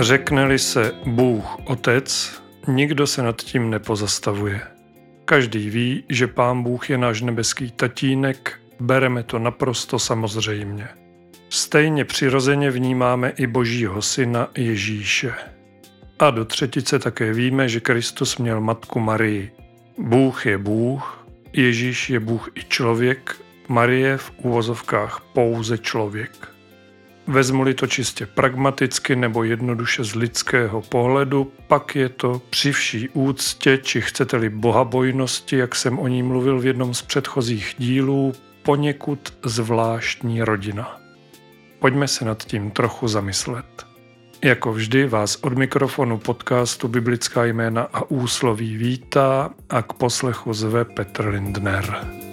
Řekne-li se Bůh Otec, nikdo se nad tím nepozastavuje. Každý ví, že Pán Bůh je náš nebeský tatínek, bereme to naprosto samozřejmě. Stejně přirozeně vnímáme i Božího syna Ježíše. A do třetice také víme, že Kristus měl matku Marii. Bůh je Bůh, Ježíš je Bůh i člověk, Marie v úvozovkách pouze člověk. Vezmu-li to čistě pragmaticky nebo jednoduše z lidského pohledu, pak je to při vší úctě, či chcete-li bohabojnosti, jak jsem o ní mluvil v jednom z předchozích dílů, poněkud zvláštní rodina. Pojďme se nad tím trochu zamyslet. Jako vždy vás od mikrofonu podcastu Biblická jména a úsloví vítá a k poslechu zve Petr Lindner.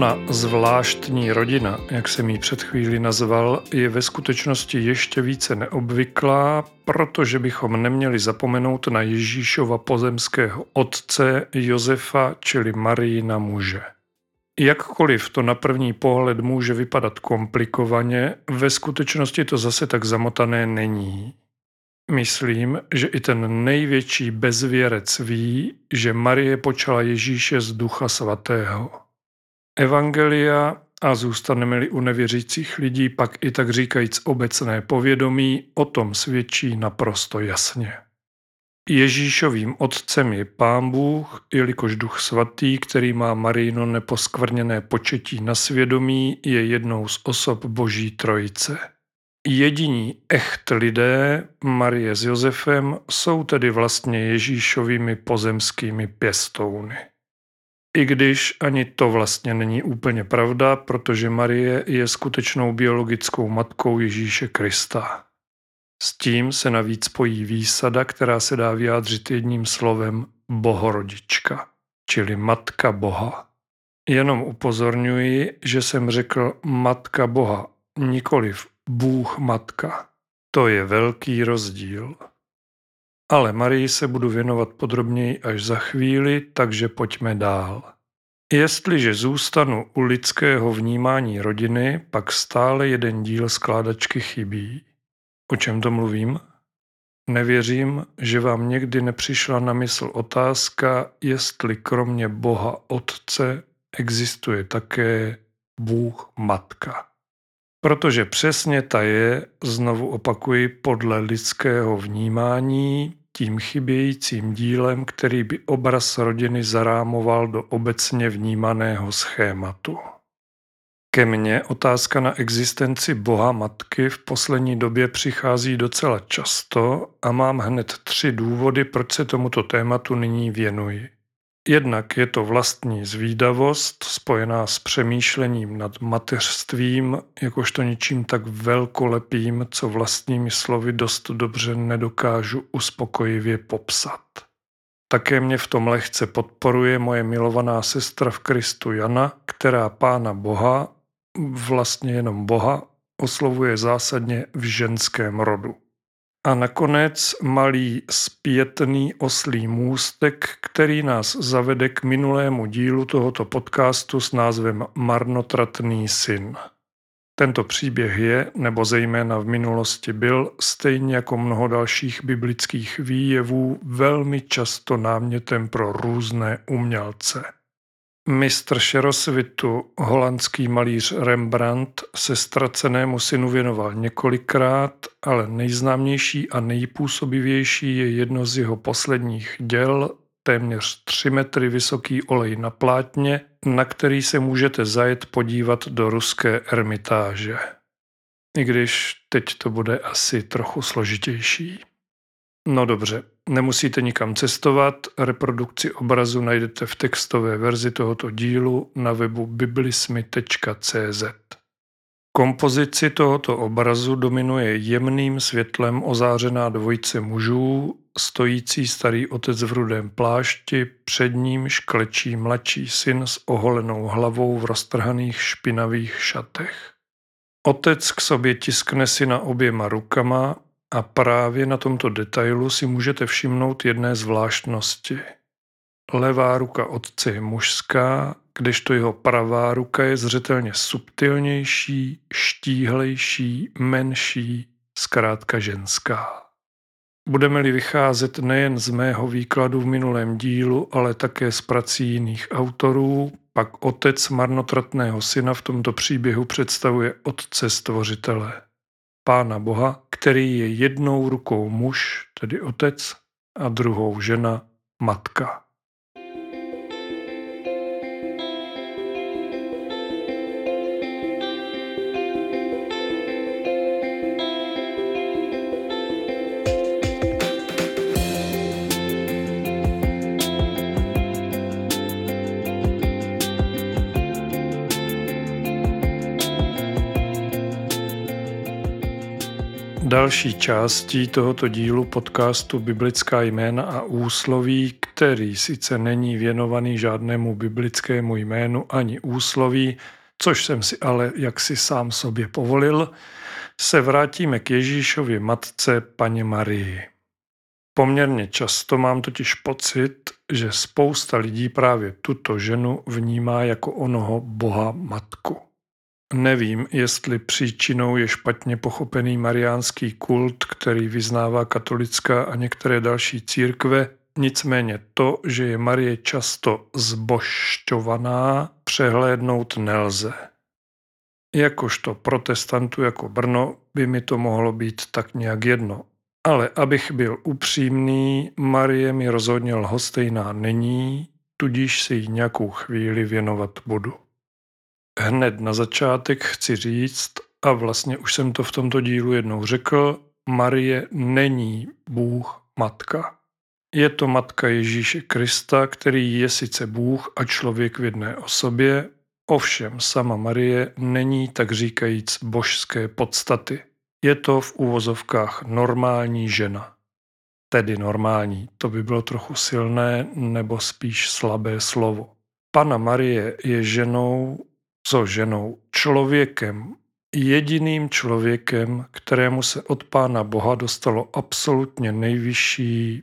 Ona zvláštní rodina, jak jsem ji před chvíli nazval, je ve skutečnosti ještě více neobvyklá, protože bychom neměli zapomenout na Ježíšova pozemského otce Josefa, čili Marijina muže. Jakkoliv to na první pohled může vypadat komplikovaně, ve skutečnosti to zase tak zamotané není. Myslím, že i ten největší bezvěrec ví, že Marie počala Ježíše z Ducha Svatého. Evangelia a zůstaneme-li u nevěřících lidí, pak i tak říkajíc obecné povědomí o tom svědčí naprosto jasně. Ježíšovým otcem je Pán Bůh, jelikož Duch Svatý, který má Marino neposkvrněné početí na svědomí, je jednou z osob Boží Trojice. Jediní echt lidé, Marie s Josefem, jsou tedy vlastně Ježíšovými pozemskými pěstouny. I když ani to vlastně není úplně pravda, protože Marie je skutečnou biologickou matkou Ježíše Krista. S tím se navíc spojí výsada, která se dá vyjádřit jedním slovem bohorodička, čili matka Boha. Jenom upozorňuji, že jsem řekl matka Boha, nikoliv Bůh matka. To je velký rozdíl. Ale Marii se budu věnovat podrobněji až za chvíli, takže pojďme dál. Jestliže zůstanu u lidského vnímání rodiny, pak stále jeden díl skládačky chybí. O čem to mluvím? Nevěřím, že vám někdy nepřišla na mysl otázka, jestli kromě Boha Otce existuje také Bůh Matka. Protože přesně ta je, znovu opakuji, podle lidského vnímání tím chybějícím dílem, který by obraz rodiny zarámoval do obecně vnímaného schématu. Ke mně otázka na existenci Boha Matky v poslední době přichází docela často a mám hned tři důvody, proč se tomuto tématu nyní věnuji. Jednak je to vlastní zvídavost spojená s přemýšlením nad mateřstvím, jakožto něčím tak velkolepým, co vlastními slovy dost dobře nedokážu uspokojivě popsat. Také mě v tom lehce podporuje moje milovaná sestra v Kristu Jana, která Pána Boha, vlastně jenom Boha, oslovuje zásadně v ženském rodu. A nakonec malý zpětný oslý můstek, který nás zavede k minulému dílu tohoto podcastu s názvem Marnotratný syn. Tento příběh je, nebo zejména v minulosti byl, stejně jako mnoho dalších biblických výjevů, velmi často námětem pro různé umělce. Mistr šerosvitu, holandský malíř Rembrandt, se ztracenému synu věnoval několikrát, ale nejznámější a nejpůsobivější je jedno z jeho posledních děl, téměř 3 metry vysoký olej na plátně, na který se můžete zajet podívat do ruské ermitáže. I když teď to bude asi trochu složitější. No dobře, nemusíte nikam cestovat, reprodukci obrazu najdete v textové verzi tohoto dílu na webu biblismy.cz. Kompozici tohoto obrazu dominuje jemným světlem ozářená dvojice mužů, stojící starý otec v rudém plášti, před ním šklečí mladší syn s oholenou hlavou v roztrhaných špinavých šatech. Otec k sobě tiskne syna oběma rukama a právě na tomto detailu si můžete všimnout jedné zvláštnosti. Levá ruka otce je mužská, kdežto jeho pravá ruka je zřetelně subtilnější, štíhlejší, menší, zkrátka ženská. Budeme-li vycházet nejen z mého výkladu v minulém dílu, ale také z prací jiných autorů, pak otec marnotratného syna v tomto příběhu představuje otce stvořitele, pána Boha, který je jednou rukou muž, tedy otec, a druhou žena, matka. Další částí tohoto dílu podcastu Biblická jména a úsloví, který sice není věnovaný žádnému biblickému jménu ani úsloví, což jsem si ale jaksi sám sobě povolil, se vrátíme k Ježíšově matce paně Marii. Poměrně často mám totiž pocit, že spousta lidí právě tuto ženu vnímá jako onoho boha matku. Nevím, jestli příčinou je špatně pochopený mariánský kult, který vyznává katolická a některé další církve, nicméně to, že je Marie často zbošťovaná, přehlédnout nelze. Jakožto protestantu jako Brno by mi to mohlo být tak nějak jedno. Ale abych byl upřímný, Marie mi rozhodně lhostejná není, tudíž si jí nějakou chvíli věnovat budu. Hned na začátek chci říct, a vlastně už jsem to v tomto dílu jednou řekl, Marie není Bůh matka. Je to matka Ježíše Krista, který je sice Bůh a člověk v jedné osobě, ovšem sama Marie není tak říkajíc božské podstaty. Je to v úvozovkách normální žena. Tedy normální, to by bylo trochu silné nebo spíš slabé slovo. Pana Marie je ženou co ženou, člověkem, jediným člověkem, kterému se od Pána Boha dostalo absolutně nejvyšší,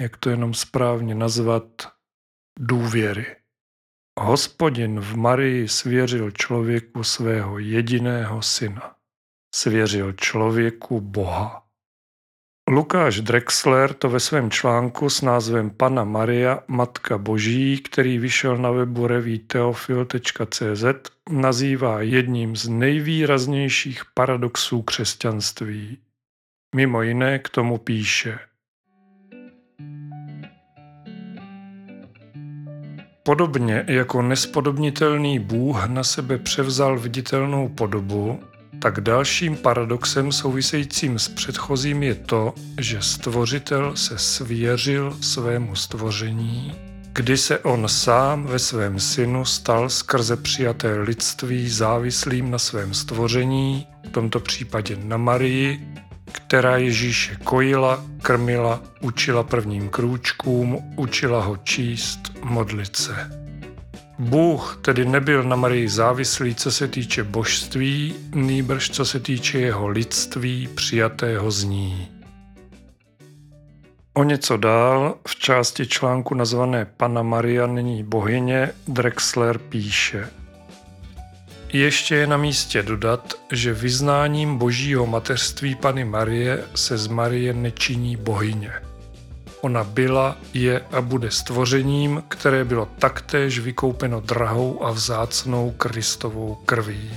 jak to jenom správně nazvat, důvěry. Hospodin v Marii svěřil člověku svého jediného syna. Svěřil člověku Boha. Lukáš Drexler to ve svém článku s názvem Pana Maria, Matka Boží, který vyšel na webu reviteofil.cz, nazývá jedním z nejvýraznějších paradoxů křesťanství. Mimo jiné k tomu píše. Podobně jako nespodobnitelný Bůh na sebe převzal viditelnou podobu, tak dalším paradoxem souvisejícím s předchozím je to, že stvořitel se svěřil svému stvoření, kdy se on sám ve svém synu stal skrze přijaté lidství závislým na svém stvoření, v tomto případě na Marii, která Ježíše kojila, krmila, učila prvním krůčkům, učila ho číst, modlit se. Bůh tedy nebyl na Marii závislý, co se týče božství, nýbrž co se týče jeho lidství přijatého z ní. O něco dál v části článku nazvané Pana Maria není bohyně Drexler píše Ještě je na místě dodat, že vyznáním božího mateřství Pany Marie se z Marie nečiní bohyně. Ona byla, je a bude stvořením, které bylo taktéž vykoupeno drahou a vzácnou Kristovou krví.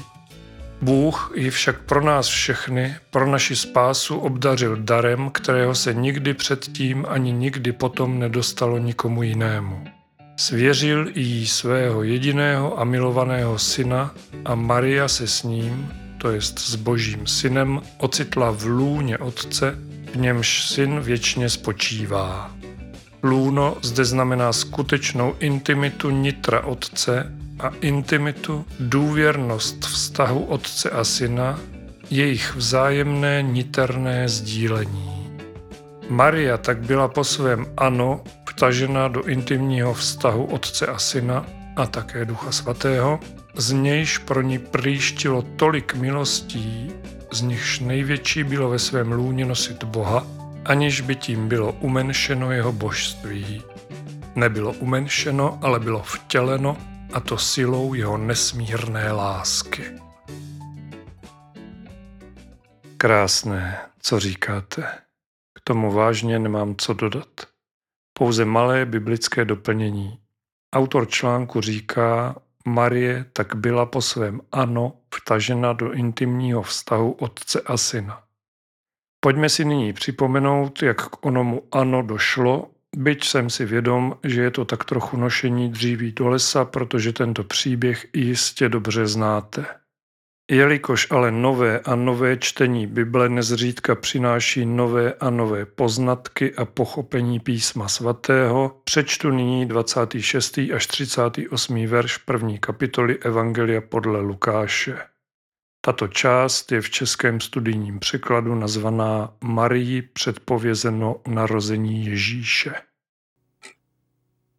Bůh ji však pro nás všechny, pro naši spásu obdařil darem, kterého se nikdy předtím ani nikdy potom nedostalo nikomu jinému. Svěřil jí svého jediného a milovaného syna a Maria se s ním, to jest s božím synem, ocitla v lůně otce v němž syn věčně spočívá. Lůno zde znamená skutečnou intimitu nitra otce, a intimitu, důvěrnost vztahu otce a syna, jejich vzájemné niterné sdílení. Maria tak byla po svém ano vtažena do intimního vztahu otce a syna a také ducha svatého, z nějž pro ní příštilo tolik milostí, z nichž největší bylo ve svém lůně nosit Boha, aniž by tím bylo umenšeno jeho božství. Nebylo umenšeno, ale bylo vtěleno, a to silou jeho nesmírné lásky. Krásné, co říkáte. K tomu vážně nemám co dodat. Pouze malé biblické doplnění. Autor článku říká, Marie tak byla po svém ano vtažena do intimního vztahu otce a syna. Pojďme si nyní připomenout, jak k onomu ano došlo, byť jsem si vědom, že je to tak trochu nošení dříví do lesa, protože tento příběh jistě dobře znáte. Jelikož ale nové a nové čtení Bible nezřídka přináší nové a nové poznatky a pochopení písma svatého, přečtu nyní 26. až 38. verš první kapitoly Evangelia podle Lukáše. Tato část je v českém studijním překladu nazvaná Marii předpovězeno narození Ježíše.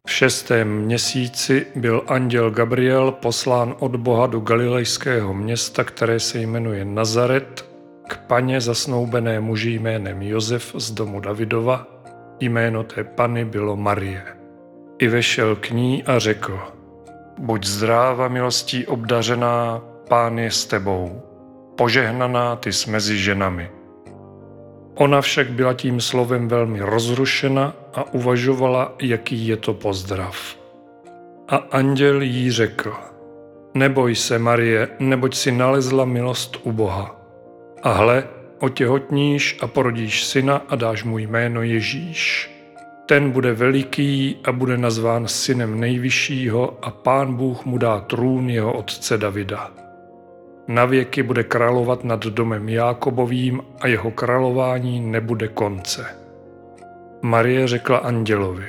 V šestém měsíci byl anděl Gabriel poslán od Boha do galilejského města, které se jmenuje Nazaret, k paně zasnoubené muži jménem Josef z domu Davidova. Jméno té pany bylo Marie. I vešel k ní a řekl, buď zdráva milostí obdařená, pán je s tebou, požehnaná ty s mezi ženami. Ona však byla tím slovem velmi rozrušena a uvažovala, jaký je to pozdrav. A anděl jí řekl, neboj se, Marie, neboť si nalezla milost u Boha. A hle, otěhotníš a porodíš syna a dáš mu jméno Ježíš. Ten bude veliký a bude nazván synem nejvyššího a pán Bůh mu dá trůn jeho otce Davida na věky bude královat nad domem Jákobovým a jeho králování nebude konce. Marie řekla andělovi,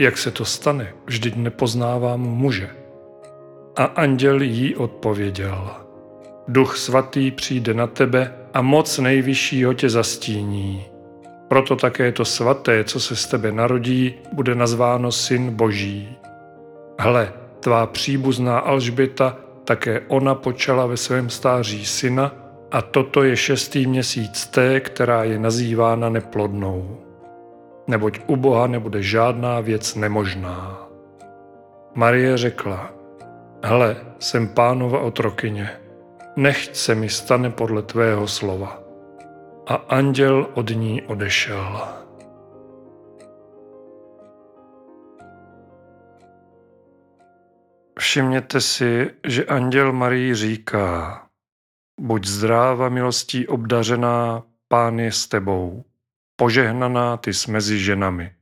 jak se to stane, vždyť nepoznávám muže. A anděl jí odpověděl, duch svatý přijde na tebe a moc nejvyššího tě zastíní. Proto také to svaté, co se z tebe narodí, bude nazváno syn boží. Hle, tvá příbuzná Alžběta také ona počala ve svém stáří syna a toto je šestý měsíc té, která je nazývána neplodnou. Neboť u Boha nebude žádná věc nemožná. Marie řekla, hle, jsem pánova otrokyně, nechť se mi stane podle tvého slova. A anděl od ní odešel. Všimněte si, že anděl Marii říká, buď zdráva milostí obdařená, pán je s tebou, požehnaná ty s mezi ženami.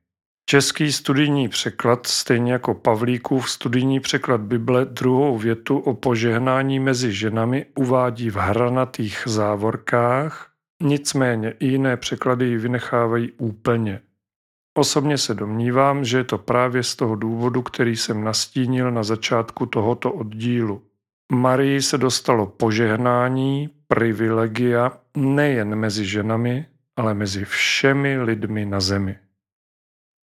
Český studijní překlad, stejně jako Pavlíkův studijní překlad Bible, druhou větu o požehnání mezi ženami uvádí v hranatých závorkách, nicméně i jiné překlady ji vynechávají úplně. Osobně se domnívám, že je to právě z toho důvodu, který jsem nastínil na začátku tohoto oddílu. Marii se dostalo požehnání, privilegia nejen mezi ženami, ale mezi všemi lidmi na zemi.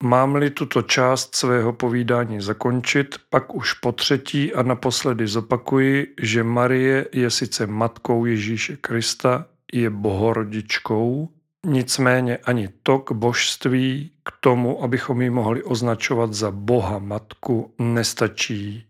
Mám-li tuto část svého povídání zakončit, pak už po třetí a naposledy zopakuji, že Marie je sice matkou Ježíše Krista, je bohorodičkou, Nicméně ani to k božství, k tomu, abychom ji mohli označovat za Boha Matku, nestačí.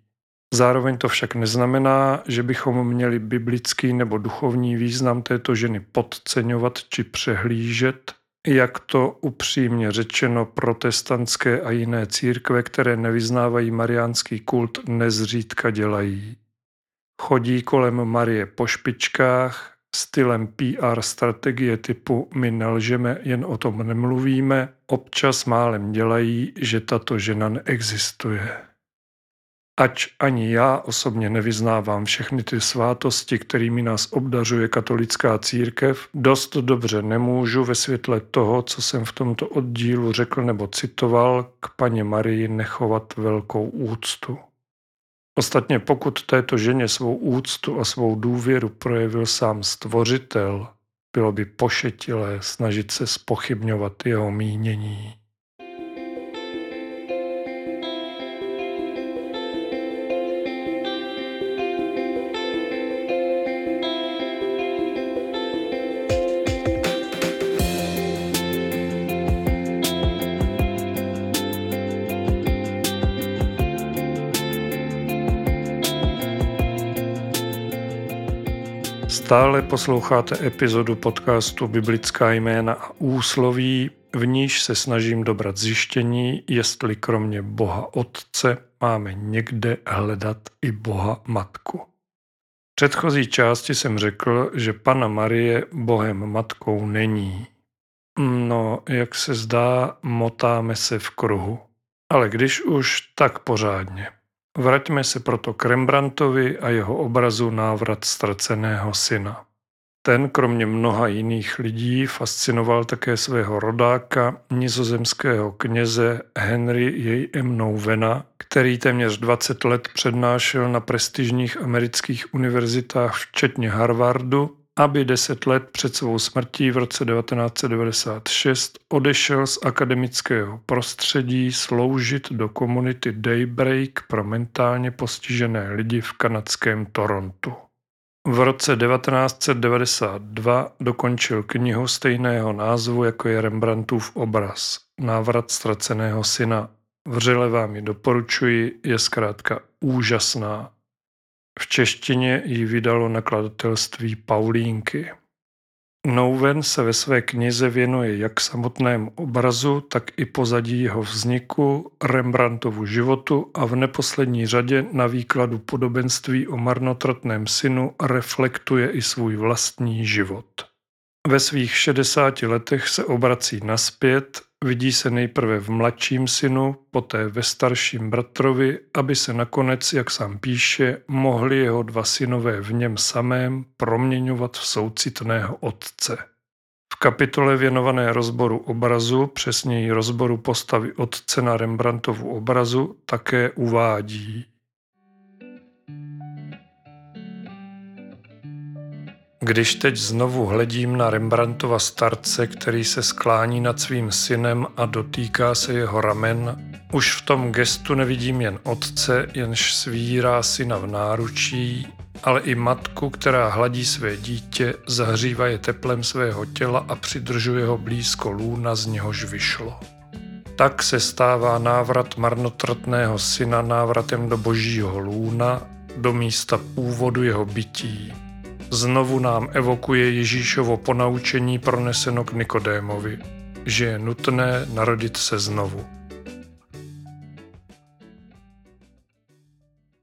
Zároveň to však neznamená, že bychom měli biblický nebo duchovní význam této ženy podceňovat či přehlížet, jak to upřímně řečeno protestantské a jiné církve, které nevyznávají mariánský kult, nezřídka dělají. Chodí kolem Marie po špičkách, stylem PR strategie typu my nelžeme, jen o tom nemluvíme, občas málem dělají, že tato žena neexistuje. Ač ani já osobně nevyznávám všechny ty svátosti, kterými nás obdařuje katolická církev, dost dobře nemůžu ve světle toho, co jsem v tomto oddílu řekl nebo citoval, k paně Marii nechovat velkou úctu. Ostatně pokud této ženě svou úctu a svou důvěru projevil sám stvořitel, bylo by pošetilé snažit se spochybňovat jeho mínění. Stále posloucháte epizodu podcastu Biblická jména a úsloví, v níž se snažím dobrat zjištění, jestli kromě Boha Otce máme někde hledat i Boha Matku. V předchozí části jsem řekl, že Pana Marie Bohem Matkou není. No, jak se zdá, motáme se v kruhu. Ale když už, tak pořádně. Vraťme se proto k Rembrandtovi a jeho obrazu Návrat ztraceného syna. Ten kromě mnoha jiných lidí fascinoval také svého rodáka, nizozemského kněze Henry J. M. Nouvena, který téměř 20 let přednášel na prestižních amerických univerzitách včetně Harvardu aby deset let před svou smrtí v roce 1996 odešel z akademického prostředí sloužit do komunity Daybreak pro mentálně postižené lidi v kanadském Torontu. V roce 1992 dokončil knihu stejného názvu jako je Rembrandtův obraz Návrat ztraceného syna. Vřele vám ji doporučuji, je zkrátka úžasná. V češtině ji vydalo nakladatelství Paulínky. Nouven se ve své knize věnuje jak samotnému obrazu, tak i pozadí jeho vzniku, Rembrandtovu životu a v neposlední řadě na výkladu podobenství o marnotratném synu reflektuje i svůj vlastní život. Ve svých 60 letech se obrací naspět, Vidí se nejprve v mladším synu, poté ve starším bratrovi, aby se nakonec, jak sám píše, mohli jeho dva synové v něm samém proměňovat v soucitného otce. V kapitole věnované rozboru obrazu, přesněji rozboru postavy otce na Rembrandtovu obrazu, také uvádí. Když teď znovu hledím na Rembrandtova starce, který se sklání nad svým synem a dotýká se jeho ramen, už v tom gestu nevidím jen otce, jenž svírá syna v náručí, ale i matku, která hladí své dítě, zahřívá je teplem svého těla a přidržuje ho blízko lůna, z něhož vyšlo. Tak se stává návrat marnotratného syna návratem do božího lůna, do místa původu jeho bytí. Znovu nám evokuje Ježíšovo ponaučení proneseno k Nikodémovi, že je nutné narodit se znovu.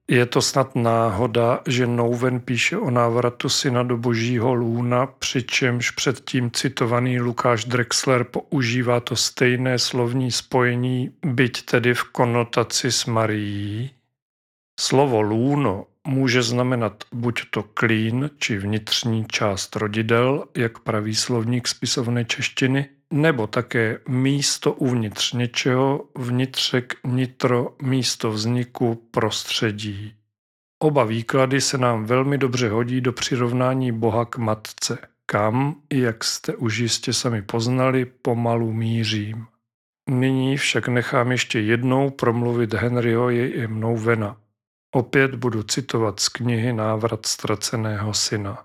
Je to snad náhoda, že Nouven píše o návratu syna do božího lůna, přičemž předtím citovaný Lukáš Drexler používá to stejné slovní spojení, byť tedy v konotaci s Marií. Slovo lůno může znamenat buď to klín či vnitřní část rodidel, jak praví slovník spisovné češtiny, nebo také místo uvnitř něčeho, vnitřek, nitro, místo vzniku, prostředí. Oba výklady se nám velmi dobře hodí do přirovnání Boha k matce, kam, jak jste už jistě sami poznali, pomalu mířím. Nyní však nechám ještě jednou promluvit Henryho jej mnou vena. Opět budu citovat z knihy Návrat ztraceného syna.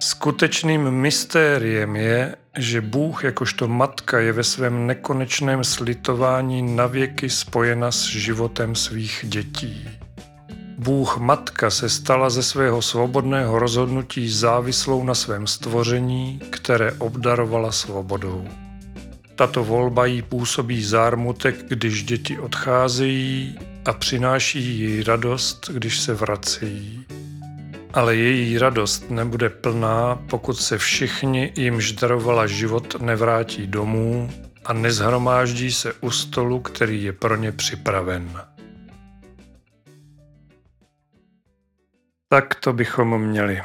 Skutečným mystériem je, že Bůh jakožto matka je ve svém nekonečném slitování navěky spojena s životem svých dětí. Bůh matka se stala ze svého svobodného rozhodnutí závislou na svém stvoření, které obdarovala svobodou. Tato volba jí působí zármutek, když děti odcházejí a přináší jí radost, když se vracejí. Ale její radost nebude plná, pokud se všichni, jimž darovala život, nevrátí domů a nezhromáždí se u stolu, který je pro ně připraven. Tak to bychom měli.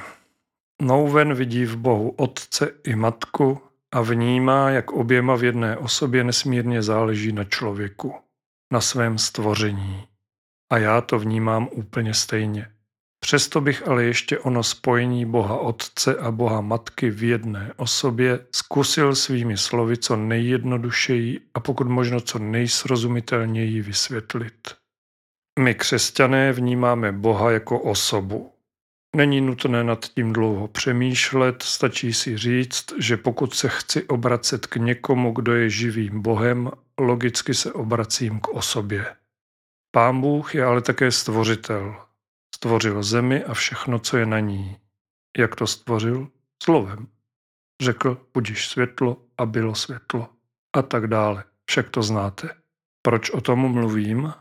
Nouven vidí v Bohu otce i matku, a vnímá, jak oběma v jedné osobě nesmírně záleží na člověku, na svém stvoření. A já to vnímám úplně stejně. Přesto bych ale ještě ono spojení Boha Otce a Boha Matky v jedné osobě zkusil svými slovy co nejjednodušeji a pokud možno co nejsrozumitelněji vysvětlit. My křesťané vnímáme Boha jako osobu. Není nutné nad tím dlouho přemýšlet, stačí si říct, že pokud se chci obracet k někomu, kdo je živým Bohem, logicky se obracím k osobě. Pán Bůh je ale také stvořitel. Stvořil zemi a všechno, co je na ní. Jak to stvořil? Slovem. Řekl, budíš světlo a bylo světlo. A tak dále. Však to znáte. Proč o tom mluvím?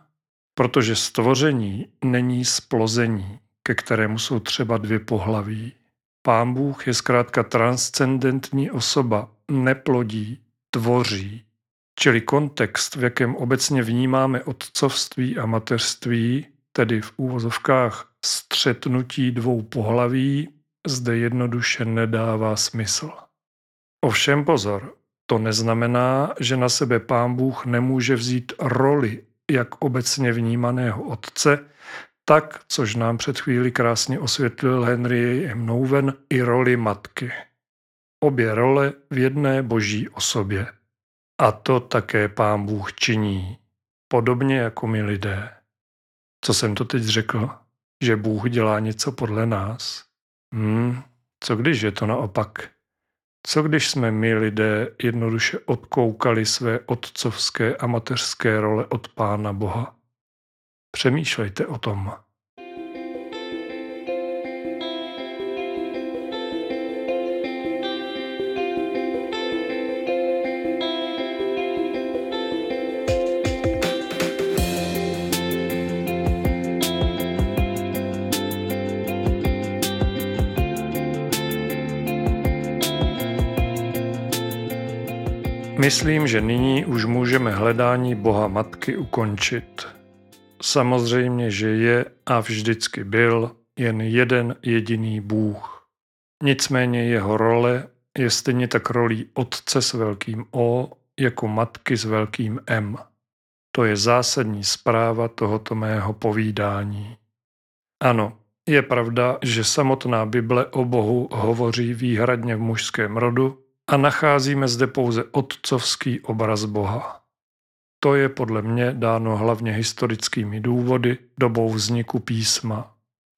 Protože stvoření není splození, ke kterému jsou třeba dvě pohlaví. Pán Bůh je zkrátka transcendentní osoba, neplodí, tvoří. Čili kontext, v jakém obecně vnímáme otcovství a mateřství, tedy v úvozovkách střetnutí dvou pohlaví, zde jednoduše nedává smysl. Ovšem pozor, to neznamená, že na sebe pán Bůh nemůže vzít roli jak obecně vnímaného otce, tak, což nám před chvíli krásně osvětlil Henry M. Nouwen, i roli matky. Obě role v jedné boží osobě. A to také pán Bůh činí, podobně jako my lidé. Co jsem to teď řekl? Že Bůh dělá něco podle nás? Hmm, co když je to naopak? Co když jsme my lidé jednoduše odkoukali své otcovské a mateřské role od Pána Boha? Přemýšlejte o tom. Myslím, že nyní už můžeme hledání Boha Matky ukončit. Samozřejmě, že je a vždycky byl jen jeden jediný Bůh. Nicméně jeho role je stejně tak rolí Otce s velkým O jako Matky s velkým M. To je zásadní zpráva tohoto mého povídání. Ano, je pravda, že samotná Bible o Bohu hovoří výhradně v mužském rodu, a nacházíme zde pouze otcovský obraz Boha. To je podle mě dáno hlavně historickými důvody dobou vzniku písma.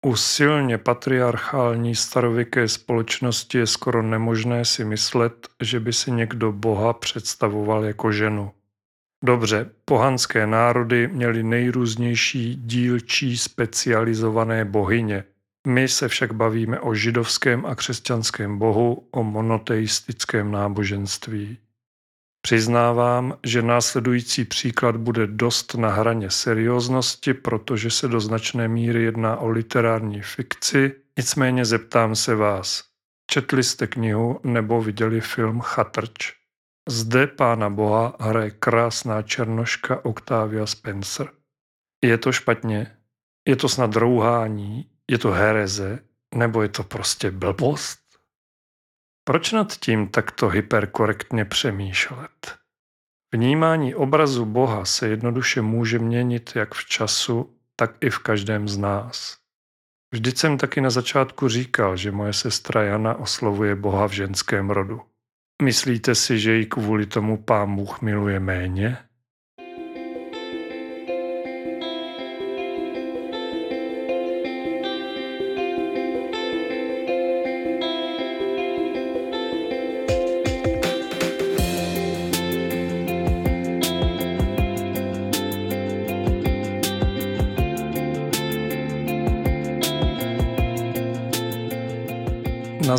U silně patriarchální starověké společnosti je skoro nemožné si myslet, že by si někdo Boha představoval jako ženu. Dobře, pohanské národy měly nejrůznější dílčí specializované bohyně, my se však bavíme o židovském a křesťanském bohu, o monoteistickém náboženství. Přiznávám, že následující příklad bude dost na hraně serióznosti, protože se do značné míry jedná o literární fikci, nicméně zeptám se vás. Četli jste knihu nebo viděli film Chatrč? Zde pána boha hraje krásná černoška Octavia Spencer. Je to špatně? Je to snad rouhání? Je to hereze? Nebo je to prostě blbost? Proč nad tím takto hyperkorektně přemýšlet? Vnímání obrazu Boha se jednoduše může měnit jak v času, tak i v každém z nás. Vždyť jsem taky na začátku říkal, že moje sestra Jana oslovuje Boha v ženském rodu. Myslíte si, že ji kvůli tomu pán Bůh miluje méně?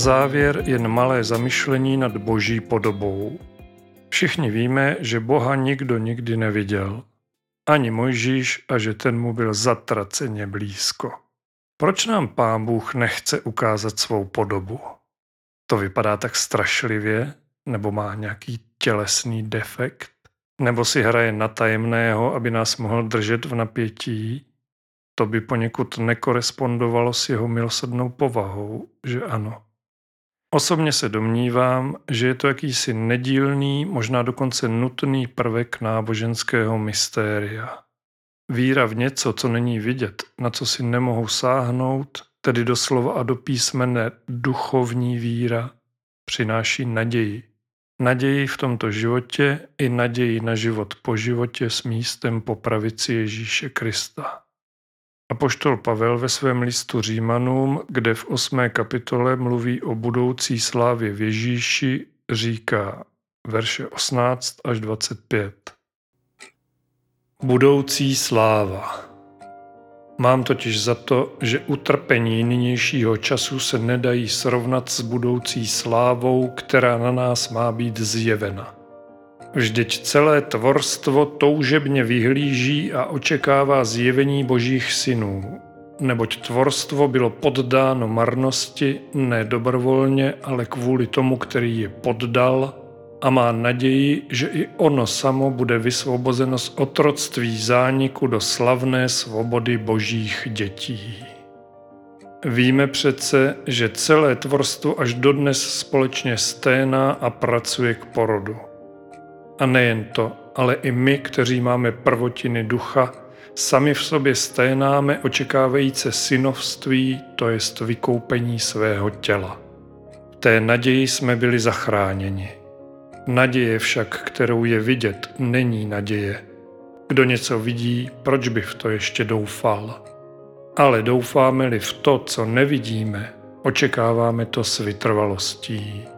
Závěr jen malé zamyšlení nad boží podobou. Všichni víme, že Boha nikdo nikdy neviděl. Ani Mojžíš a že ten mu byl zatraceně blízko. Proč nám pán Bůh nechce ukázat svou podobu? To vypadá tak strašlivě, nebo má nějaký tělesný defekt, nebo si hraje na tajemného, aby nás mohl držet v napětí? To by poněkud nekorespondovalo s jeho milosrdnou povahou, že ano. Osobně se domnívám, že je to jakýsi nedílný, možná dokonce nutný prvek náboženského mystéria. Víra v něco, co není vidět, na co si nemohu sáhnout, tedy doslova a do písmene duchovní víra, přináší naději. Naději v tomto životě i naději na život po životě s místem po pravici Ježíše Krista. Apoštol Pavel ve svém listu Římanům, kde v 8. kapitole mluví o budoucí slávě v Ježíši, říká verše 18 až 25. Budoucí sláva. Mám totiž za to, že utrpení nynějšího času se nedají srovnat s budoucí slávou, která na nás má být zjevena. Vždyť celé tvorstvo toužebně vyhlíží a očekává zjevení božích synů, neboť tvorstvo bylo poddáno marnosti ne dobrovolně, ale kvůli tomu, který je poddal a má naději, že i ono samo bude vysvobozeno z otroctví zániku do slavné svobody božích dětí. Víme přece, že celé tvorstvo až dodnes společně sténá a pracuje k porodu. A nejen to, ale i my, kteří máme prvotiny ducha, sami v sobě sténáme očekávajíce synovství, to jest vykoupení svého těla. V té naději jsme byli zachráněni. Naděje však, kterou je vidět, není naděje. Kdo něco vidí, proč by v to ještě doufal? Ale doufáme-li v to, co nevidíme, očekáváme to s vytrvalostí.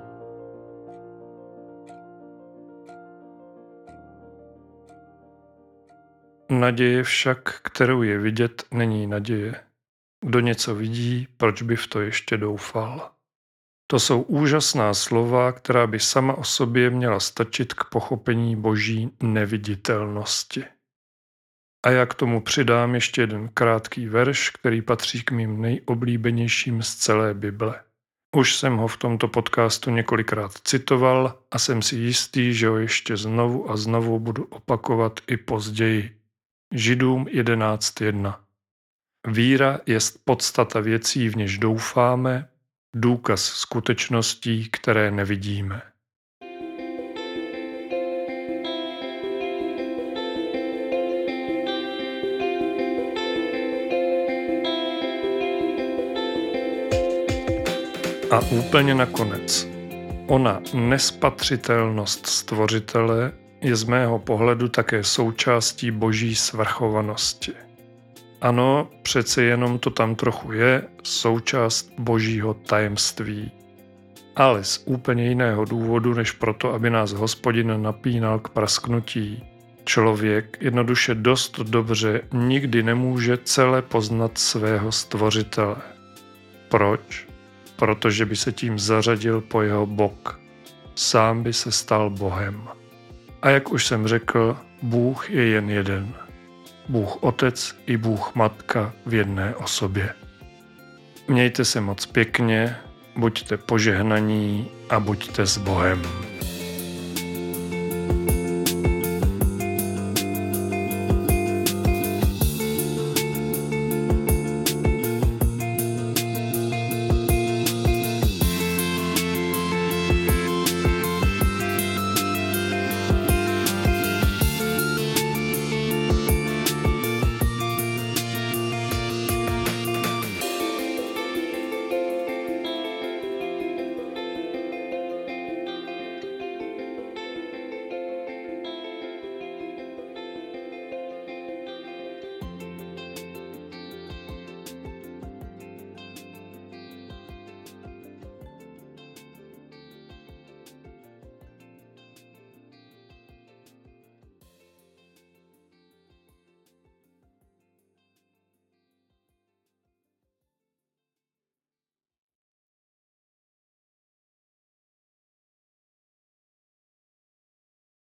Naděje však, kterou je vidět, není naděje. Kdo něco vidí, proč by v to ještě doufal? To jsou úžasná slova, která by sama o sobě měla stačit k pochopení boží neviditelnosti. A já k tomu přidám ještě jeden krátký verš, který patří k mým nejoblíbenějším z celé Bible. Už jsem ho v tomto podcastu několikrát citoval a jsem si jistý, že ho ještě znovu a znovu budu opakovat i později. Židům 11.1. Víra je podstata věcí, v něž doufáme, důkaz skutečností, které nevidíme. A úplně nakonec, ona nespatřitelnost stvořitele je z mého pohledu také součástí boží svrchovanosti. Ano, přece jenom to tam trochu je, součást božího tajemství. Ale z úplně jiného důvodu, než proto, aby nás hospodin napínal k prasknutí. Člověk jednoduše dost dobře nikdy nemůže celé poznat svého stvořitele. Proč? Protože by se tím zařadil po jeho bok. Sám by se stal Bohem. A jak už jsem řekl, Bůh je jen jeden. Bůh Otec i Bůh Matka v jedné osobě. Mějte se moc pěkně, buďte požehnaní a buďte s Bohem.